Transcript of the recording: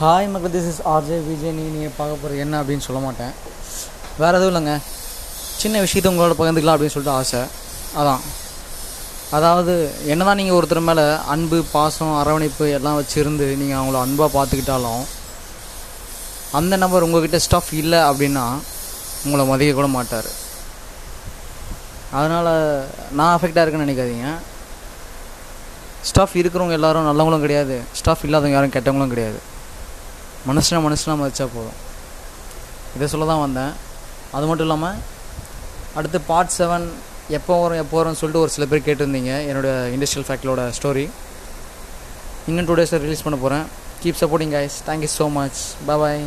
Hi மக்கள் this is RJ Vijay நீ நீங்கள் பார்க்க போகிற என்ன அப்படின்னு சொல்ல மாட்டேன். வேறு எதுவும் இல்லைங்க. சின்ன விஷயத்தை உங்களோட பகிர்ந்துக்கலாம் அப்படின்னு சொல்லிட்டு ஆசை. அதான். அதாவது என்ன தான் நீங்கள் ஒருத்தர் மேலே அன்பு பாசம் அரவணைப்பு எல்லாம் வச்சுருந்து நீங்கள் அவங்கள அன்பாக பார்த்துக்கிட்டாலும் அந்த நபர் உங்கள்கிட்ட ஸ்டஃப் இல்லை அப்படின்னா உங்களை மதிக்க கூட மாட்டார். அதனால் நான் அஃபெக்டாக இருக்குன்னு நினைக்காதீங்க. ஸ்டாஃப் இருக்கிறவங்க எல்லாரும் நல்லவங்களும் கிடையாது. ஸ்டாஃப் இல்லாதவங்க யாரும் கெட்டவங்களும் கிடையாது. மனுஷனை மனுஷனாக மதித்தா போதும். இதை சொல்ல தான் வந்தேன். அது மட்டும் இல்லாமல் அடுத்து பார்ட் செவன் எப்போ வரும் எப்போ வரும்னு சொல்லிட்டு ஒரு சில பேர் கேட்டிருந்தீங்க. என்னோட இண்டஸ்ட்ரியல் ஃபேக்டரோட ஸ்டோரி இன்னும் டூ டேஸில் ரிலீஸ் பண்ண போகிறேன் keep supporting guys thank you so much bye